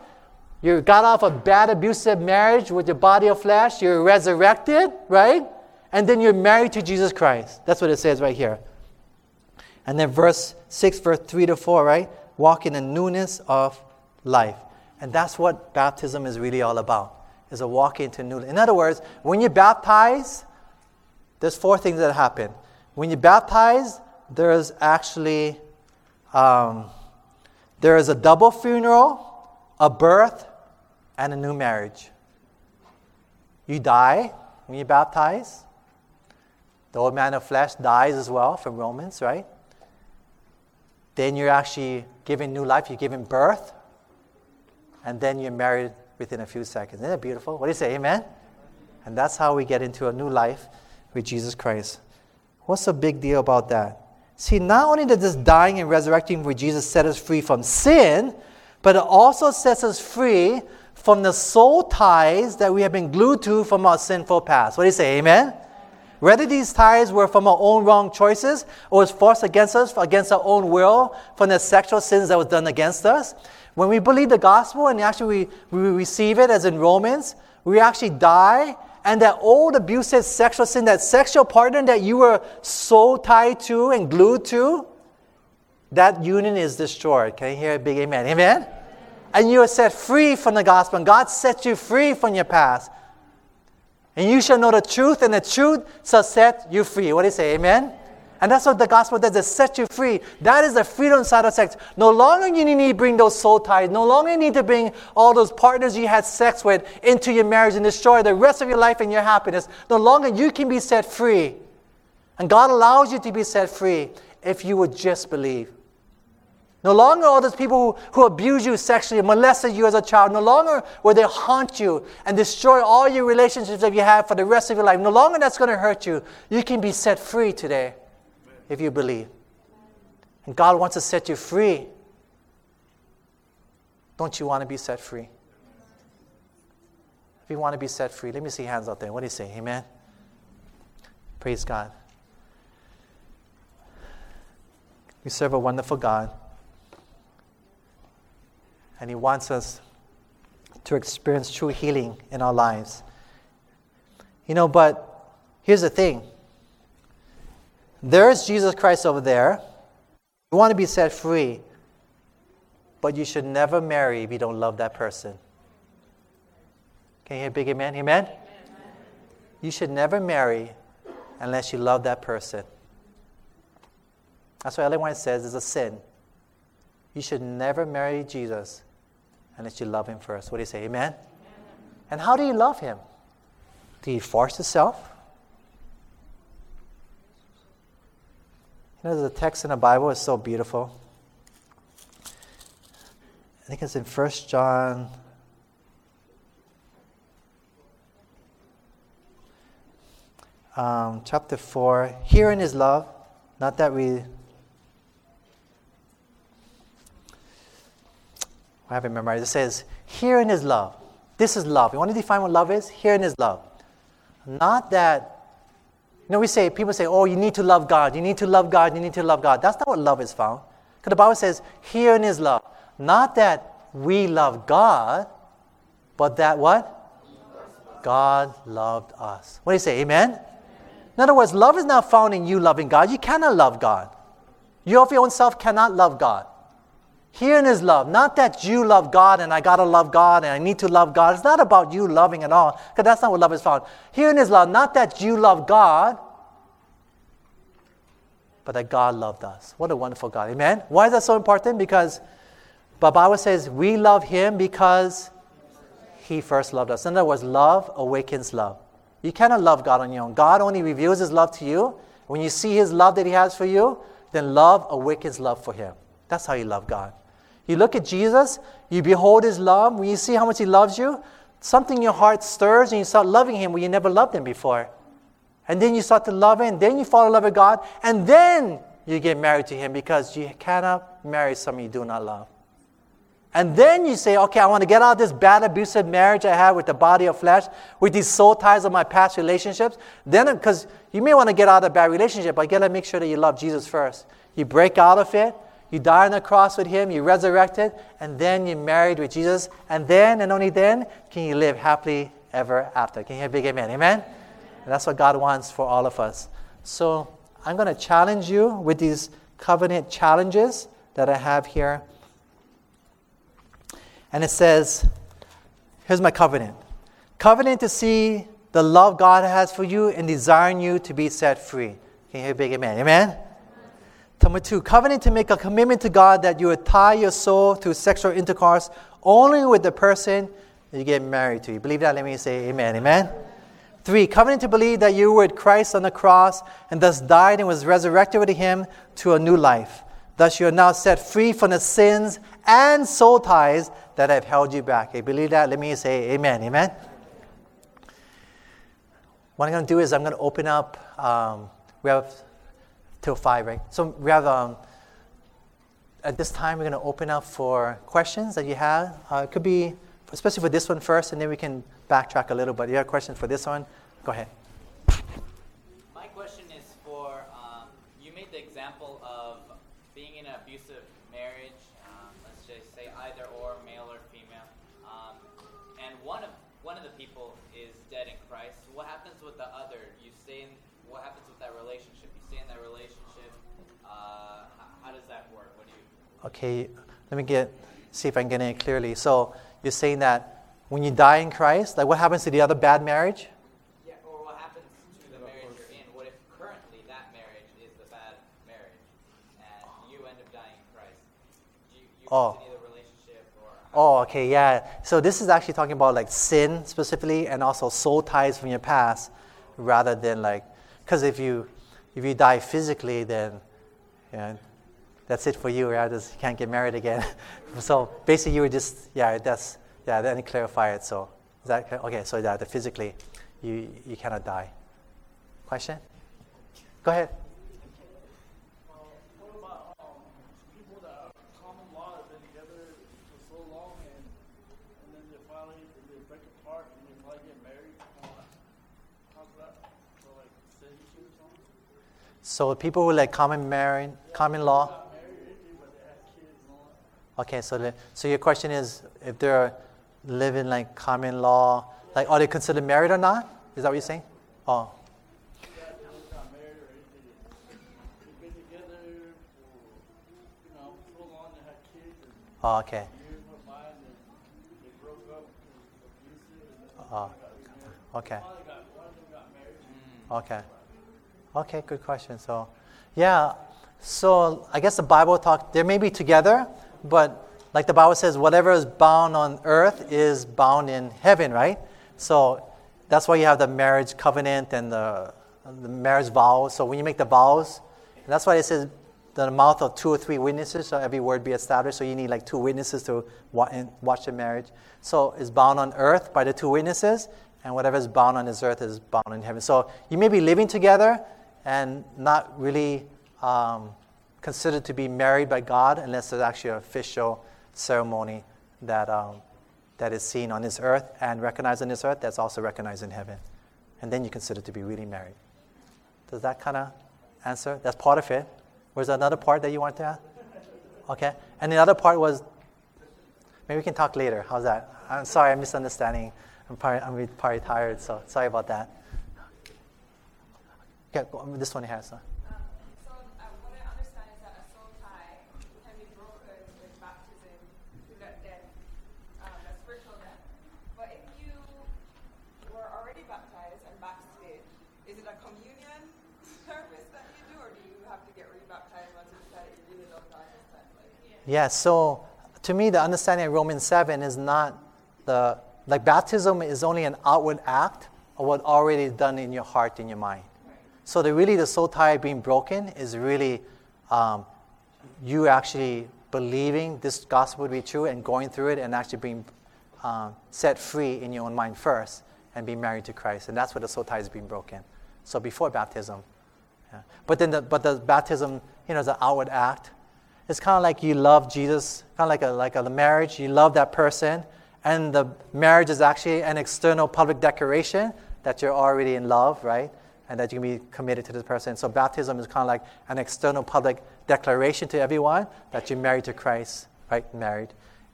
Speaker 2: You got off a bad, abusive marriage with your body of flesh. You're resurrected, right? And then you're married to Jesus Christ. That's what it says right here. And then verse 6, verse 3 to 4, right? Walk in the newness of life. And that's what baptism is really all about, is a walk into new In other words, when you baptize, there's four things that happen. When you baptize, there's actually um, there is a double funeral, a birth, and a new marriage. You die when you baptize. The old man of flesh dies as well from Romans, right? Then you're actually given new life, you're given birth, and then you're married within a few seconds. Isn't that beautiful? What do you say? Amen? And that's how we get into a new life with Jesus Christ. What's the big deal about that? See, not only does this dying and resurrecting with Jesus set us free from sin, but it also sets us free from the soul ties that we have been glued to from our sinful past. What do you say? Amen? Whether these ties were from our own wrong choices or was forced against us against our own will from the sexual sins that was done against us. When we believe the gospel and actually we, we receive it as in Romans, we actually die and that old abusive sexual sin, that sexual partner that you were so tied to and glued to, that union is destroyed. Can you hear a big amen? Amen? And you are set free from the gospel, and God sets you free from your past. And you shall know the truth, and the truth shall set you free. What do you say? Amen? And that's what the gospel does, it sets you free. That is the freedom side of sex. No longer you need to bring those soul ties. No longer you need to bring all those partners you had sex with into your marriage and destroy the rest of your life and your happiness. No longer you can be set free. And God allows you to be set free if you would just believe. No longer all those people who, who abuse you sexually, molested you as a child, no longer will they haunt you and destroy all your relationships that you have for the rest of your life. No longer that's going to hurt you. You can be set free today if you believe. And God wants to set you free. Don't you want to be set free? If you want to be set free, let me see hands out there. What do you say? Amen? Praise God. We serve a wonderful God. And He wants us to experience true healing in our lives. You know, but here's the thing there's Jesus Christ over there. You want to be set free, but you should never marry if you don't love that person. Can you hear big amen? Amen? amen? You should never marry unless you love that person. That's why Ellen White says is a sin. You should never marry Jesus unless you love him first. What do you say? Amen? Amen? And how do you love him? Do you force yourself? You know, the text in the Bible is so beautiful. I think it's in 1 John. Um, chapter 4. Herein is love, not that we. I haven't memorized. It says, Herein is love. This is love. You want to define what love is? Herein is love. Not that you know, we say, people say, oh, you need to love God, you need to love God, you need to love God. That's not what love is found. Because the Bible says, herein is love. Not that we love God, but that what? God loved us. What do you say? Amen? Amen? In other words, love is not found in you loving God. You cannot love God. You of your own self cannot love God. Herein his love. Not that you love God and I gotta love God and I need to love God. It's not about you loving at all, because that's not what love is found. Herein his love. Not that you love God, but that God loved us. What a wonderful God. Amen? Why is that so important? Because the Bible says we love Him because He first loved us. In other words, love awakens love. You cannot love God on your own. God only reveals His love to you. When you see His love that He has for you, then love awakens love for Him. That's how you love God. You look at Jesus, you behold his love. When you see how much he loves you, something in your heart stirs and you start loving him where you never loved him before. And then you start to love him, then you fall in love with God, and then you get married to him because you cannot marry someone you do not love. And then you say, okay, I want to get out of this bad, abusive marriage I have with the body of flesh, with these soul ties of my past relationships. Then, because you may want to get out of a bad relationship, but you got to make sure that you love Jesus first. You break out of it, you die on the cross with him, you resurrected, and then you married with Jesus, and then and only then can you live happily ever after. Can you hear a big amen? Amen? And that's what God wants for all of us. So I'm going to challenge you with these covenant challenges that I have here. And it says, here's my covenant. Covenant to see the love God has for you and desiring you to be set free. Can you hear a big amen? Amen? Number two, covenant to make a commitment to God that you would tie your soul to sexual intercourse only with the person you get married to. You believe that? Let me say amen. Amen. Three, covenant to believe that you were with Christ on the cross and thus died and was resurrected with him to a new life. Thus you are now set free from the sins and soul ties that have held you back. You believe that? Let me say amen. Amen. What I'm going to do is I'm going to open up. Um, we have till 5, right? So we have, um, at this time, we're going to open up for questions that you have. Uh, it could be, especially for this one first, and then we can backtrack a little, but you have questions for this one? Go ahead.
Speaker 3: My question is for, um, you made the example of being in an abusive marriage, um, let's just say either or, male or female, um, and one of, one of the people is dead in Christ. What happens with the other? You stay in, what happens with that relationship? stay in that relationship? Uh, how, does that work? What do you?
Speaker 2: Okay, let me get see if I can get it clearly. So you're saying that when you die in Christ, like what happens to the other bad marriage?
Speaker 3: Yeah, or what happens to the marriage you're in? What if currently that marriage is the bad marriage, and you end up dying in Christ? Do you, you oh. the relationship.
Speaker 2: Oh, okay, yeah. So this is actually talking about like sin specifically, and also soul ties from your past, rather than like, because if you if you die physically, then you know, that's it for you, right? Just, you can't get married again. so basically, you were just, yeah, that's, yeah, me clarify it. So, is that, okay, so yeah, the physically, you, you cannot die. Question? Go ahead. Well what about um, people that common law have been together for so long and and then they finally they break apart and they might get married? So like sanction or
Speaker 4: something? So people who like common marriage, common law. Okay, so the, so your question is if
Speaker 2: they're living
Speaker 4: like common law, like are they considered married or not? Is that what
Speaker 2: you're
Speaker 4: saying? Oh, oh
Speaker 2: okay.
Speaker 4: Oh, okay.
Speaker 2: Okay. Okay, good question. So, yeah, so I guess the Bible talk they may be together, but like the Bible says, whatever is bound on earth is bound in heaven, right? So that's why you have the marriage covenant and the, the marriage vows. So when you make the vows, that's why it says the mouth of two or three witnesses, so every word be established. So you need like two witnesses to watch the marriage. So it's bound on earth by the two witnesses, and whatever is bound on this earth is bound in heaven. So you may be living together and not really um, considered to be married by God unless there's actually an official ceremony that, um, that is seen on this earth and recognized on this earth that's also recognized in heaven. And then you consider to be really married. Does that kind of answer? That's part of it. Was there another part that you wanted to add? Okay. And the other part was, maybe we can talk later. How's that? I'm sorry, I'm misunderstanding. I'm probably, I'm probably tired, so sorry about that. Okay, this one
Speaker 5: Um, so uh, what I understand is that a soul tie can be broken with baptism to that death, um, that spiritual death. But if you were already backslid, is it a communion service that you do, or do you have to get rebaptized once you decide that you really? Like,
Speaker 2: Yeah, so to me, the understanding of Romans 7 is not the, like baptism is only an outward act of what already is done in your heart and your mind. So the really the soul tie being broken is really um, you actually believing this gospel to be true and going through it and actually being um, set free in your own mind first and be married to Christ. And that's where the soul tie is being broken. So before baptism. Yeah. But then the, but the baptism, you know, is an outward act. It's kind of like you love Jesus, kind of like a, like a marriage. You love that person, and the marriage is actually an external public declaration that you're already in love, right? And that you can be committed to this person. So baptism is kind of like an external public declaration to everyone that you're married to Christ, right? Married.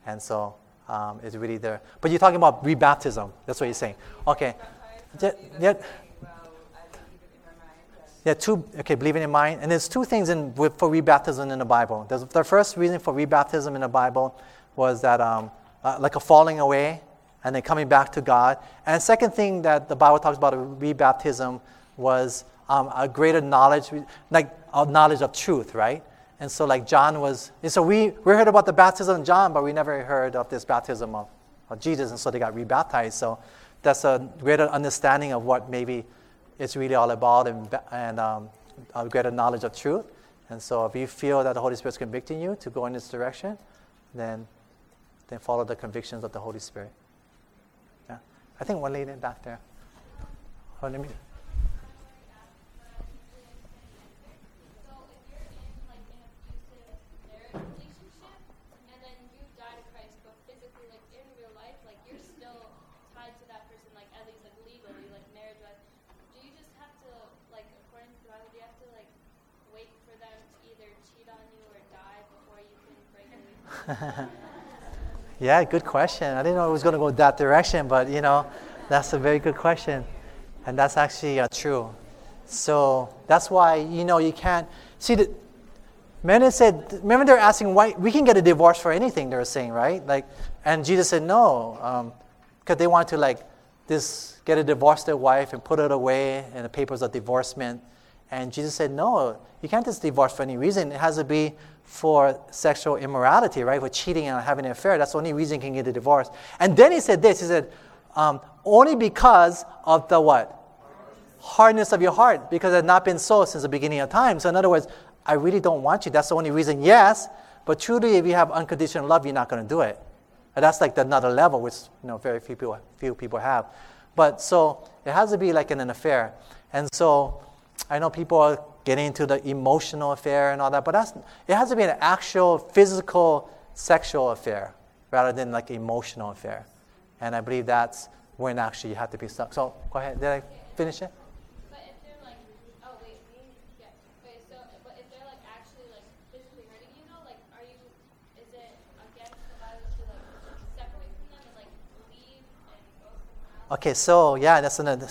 Speaker 2: And so um, it's really there. But you're talking about rebaptism. That's what you're saying. Okay. Yeah, Yeah, two, okay, believing in mind. And there's two things in, for rebaptism in the Bible. There's, the first reason for rebaptism in the Bible was that, um, uh, like a falling away and then coming back to God. And second thing that the Bible talks about rebaptism was um, a greater knowledge, like a knowledge of truth, right? And so, like John was, and so we, we heard about the baptism of John, but we never heard of this baptism of, of Jesus, and so they got rebaptized. So that's a greater understanding of what maybe it's really all about and, and um, a greater knowledge of truth. And so if you feel that the Holy Spirit's convicting you to go in this direction, then, then follow the convictions of the Holy Spirit. Yeah. I think one lady back there. Oh, let me.
Speaker 6: So if you're in like an abusive marriage relationship and then you die to Christ, but physically, like in real life, like you're still tied to that person, like at least like legally, like marriage wise, do you just have to like according to the Bible, do you have to like wait for them to either cheat on you or die before you can break away from them?
Speaker 2: Yeah, good question. I didn't know it was going to go that direction, but you know, that's a very good question, and that's actually uh, true. So that's why you know you can't see the. Men said, remember they're asking why we can get a divorce for anything. They were saying, right? Like, and Jesus said no, because they wanted to like this get a divorce their wife and put it away in the papers of divorcement. And Jesus said, no, you can't just divorce for any reason. It has to be for sexual immorality, right? For cheating and having an affair. That's the only reason you can get a divorce. And then he said this. He said, um, only because of the what? hardness of your heart because it not been so since the beginning of time. So, in other words, I really don't want you. That's the only reason, yes. But truly, if you have unconditional love, you're not going to do it. And that's like another level, which you know very few people few people have. But so it has to be like in an affair. And so I know people are getting into the emotional affair and all that, but that's it has to be an actual physical sexual affair rather than like emotional affair. And I believe that's when actually you have to be stuck. So go ahead. Did I finish it?
Speaker 6: But if they're like, oh wait, yeah, wait. So, but if they're like actually like physically hurting you, though, like, are you? Is it against
Speaker 2: Okay, so yeah, that's another.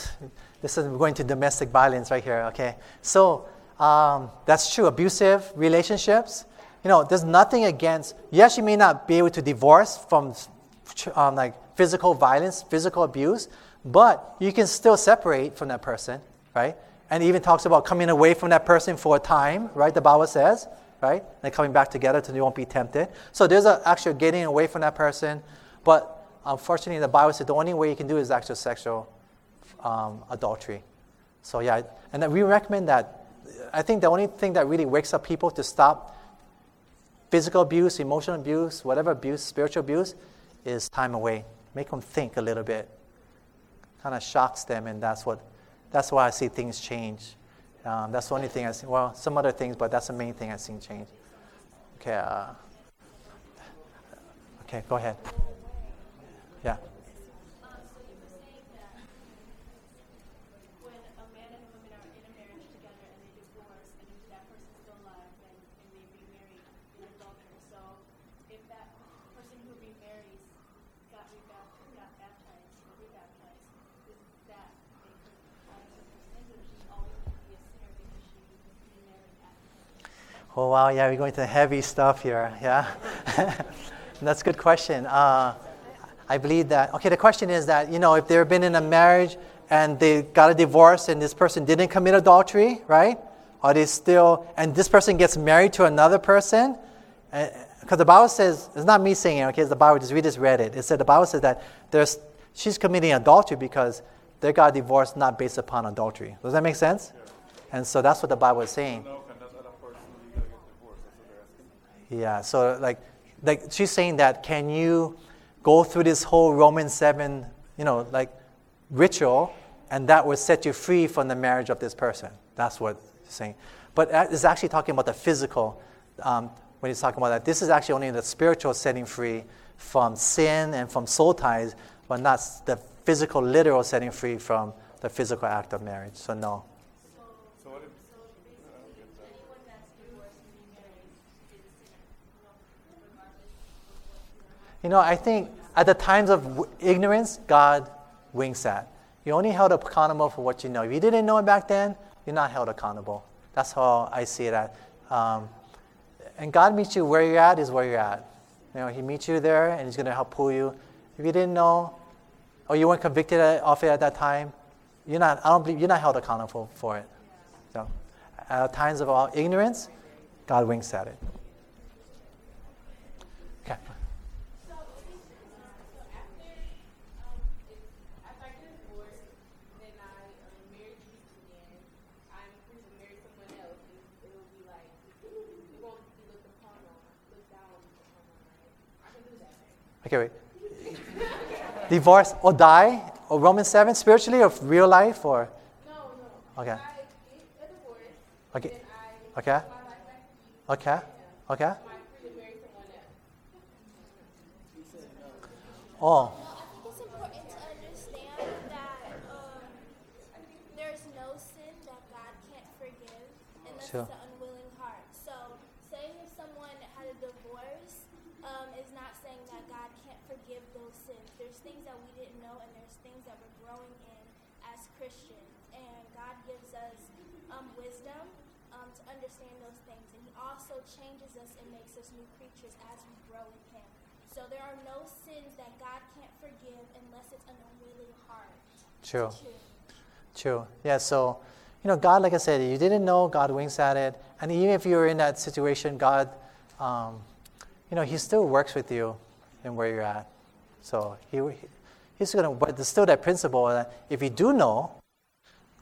Speaker 2: This is going to domestic violence right here. Okay, so um, that's true. Abusive relationships. You know, there's nothing against. Yes, you may not be able to divorce from um, like physical violence, physical abuse, but you can still separate from that person, right? And even talks about coming away from that person for a time, right? The Bible says, right? And coming back together so you won't be tempted. So there's a, actually getting away from that person, but unfortunately, the Bible says the only way you can do is actual sexual um, adultery. So yeah, and we recommend that. I think the only thing that really wakes up people to stop physical abuse, emotional abuse, whatever abuse, spiritual abuse, is time away. Make them think a little bit. Kind of shocks them, and that's what. That's why I see things change. Um, that's the only thing I see. Well, some other things, but that's the main thing I've seen change. Okay. Uh, okay, go ahead. Yeah.
Speaker 6: So you were saying that when a man and a woman are in a marriage together and they divorce, and if that person's still alive, then and they remarry in adultery. So if that person who remarries got rebaptized, got baptized or rebaptized, is that they could also sins, or she's always going to be a sinner because she remarried after?
Speaker 2: Oh, wow, yeah, we're going to heavy stuff here, yeah? That's a good question. Uh, I believe that, okay, the question is that, you know, if they've been in a marriage and they got a divorce and this person didn't commit adultery, right? Are they still, and this person gets married to another person? Eh, because the Bible says, it's not me saying it, okay, it's the Bible, just, we just read it. It said, the Bible says that there's, she's committing adultery because they got divorced not based upon adultery. Does that make sense? And so that's what the Bible is saying.
Speaker 7: No, can that other person legally get divorced? That's what they're asking.
Speaker 2: Yeah, so like, like she's saying that can you go through this whole Romans 7, you know, like ritual, and that would set you free from the marriage of this person. That's what he's saying. But is actually talking about the physical, um, when he's talking about that. This is actually only the spiritual setting free from sin and from soul ties, but not the physical, literal setting free from the physical act of marriage. So, no.
Speaker 7: So what if,
Speaker 6: So basically, anyone that's divorced and remarries is a sinner, regardless of what
Speaker 2: You know, I think at the times of w- ignorance, God winks at. You're only held accountable for what you know. If you didn't know it back then, you're not held accountable. That's how I see it. Um, and God meets you where you're at is where you're at. You know, He meets you there, and He's going to help pull you. If you didn't know, or you weren't convicted of it at that time, you're not. I don't believe you're not held accountable for it. So, at times of our ignorance, God winks at it. Okay.
Speaker 5: So, so after, um, if, if I get divorced, then I um, marry Jesus again, I'm free to marry someone else, and it'll be like, it won't be looked upon on, looked down upon on, right? I can do that, right?
Speaker 2: Okay, wait. Divorce or die? Or Romans 7 spiritually or real life or?
Speaker 5: No, no.
Speaker 2: Okay.
Speaker 5: If I get a divorce,
Speaker 2: Okay. Okay.
Speaker 5: give my life back to you,
Speaker 2: Okay. Okay.
Speaker 5: am I free to marry someone else?
Speaker 2: Oh,
Speaker 6: I think it's important to understand that um, there's no sin that God can't forgive unless
Speaker 2: Sure.
Speaker 6: it's an unwilling heart. So, saying if someone had a divorce um, is not saying that God can't forgive those sins. There's things that we didn't know, and there's things that we're growing in as Christians. And God gives us um, wisdom um, to understand those things. And He also changes us and makes us new creatures as we grow in Him. So there are no sins that God can't forgive unless it's an unwilling heart.
Speaker 2: True. true. Yeah, so, you know, God, like I said, you didn't know, God winks at it. And even if you're in that situation, God, um, you know, He still works with you in where you're at. So he, He's going to, but there's still that principle that if you do know,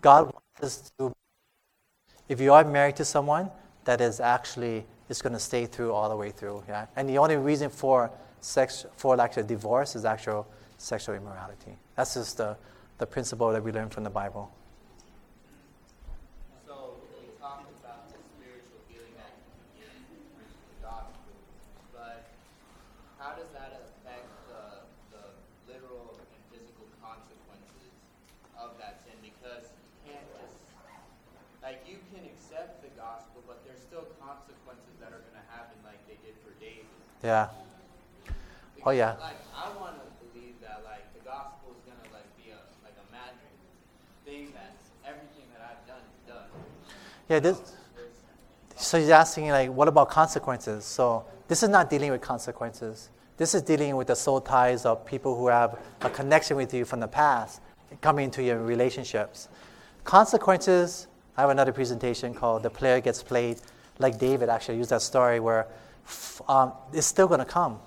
Speaker 2: God wants us to, if you are married to someone, that is actually, is going to stay through all the way through. Yeah? And the only reason for sex, for like a divorce is actual sexual immorality. That's just the, the principle that we learn from the Bible.
Speaker 3: Yeah. Oh yeah. Like I want to believe that like the gospel is gonna like
Speaker 2: be a
Speaker 3: like a magic thing that everything that I've done is done.
Speaker 2: Yeah. This. So he's asking like, what about consequences? So this is not dealing with consequences. This is dealing with the soul ties of people who have a connection with you from the past coming into your relationships. Consequences. I have another presentation called "The Player Gets Played." Like David actually used that story where um, it's still going to come.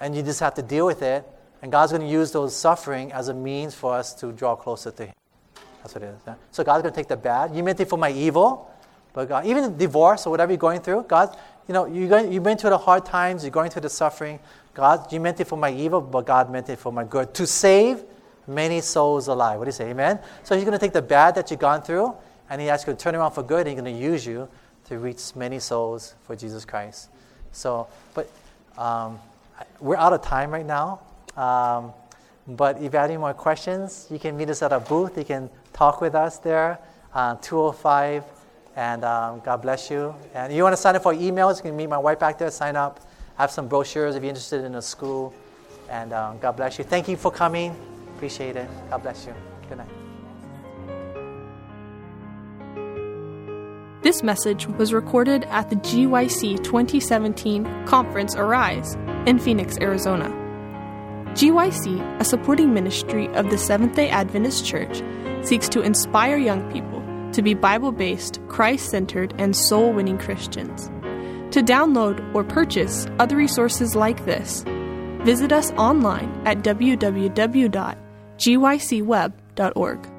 Speaker 2: And you just have to deal with it. And God's going to use those suffering as a means for us to draw closer to Him. That's what it is. yeah. So God's going to take the bad. You meant it for my evil, but God, even divorce or whatever you're going through, God, you know, you're going, you've been through the hard times, you're going through the suffering. God, you meant it for my evil, but God meant it for my good. To save many souls alive. What do you say? Amen? So He's going to take the bad that you've gone through, and He going to turn around for good, and He's going to use you to reach many souls for Jesus Christ. So, but um, we're out of time right now. Um, but if you have any more questions, you can meet us at our booth. You can talk with us there, uh, 205. And um, God bless you. And you want to sign up for emails, you can meet my wife back there, sign up. I have some brochures if you're interested in a school. And um, God bless you. Thank you for coming. Appreciate it. God bless you. Good night.
Speaker 1: This message was recorded at the GYC 2017 Conference Arise in Phoenix, Arizona. GYC, a supporting ministry of the Seventh day Adventist Church, seeks to inspire young people to be Bible based, Christ centered, and soul winning Christians. To download or purchase other resources like this, visit us online at www.gycweb.org.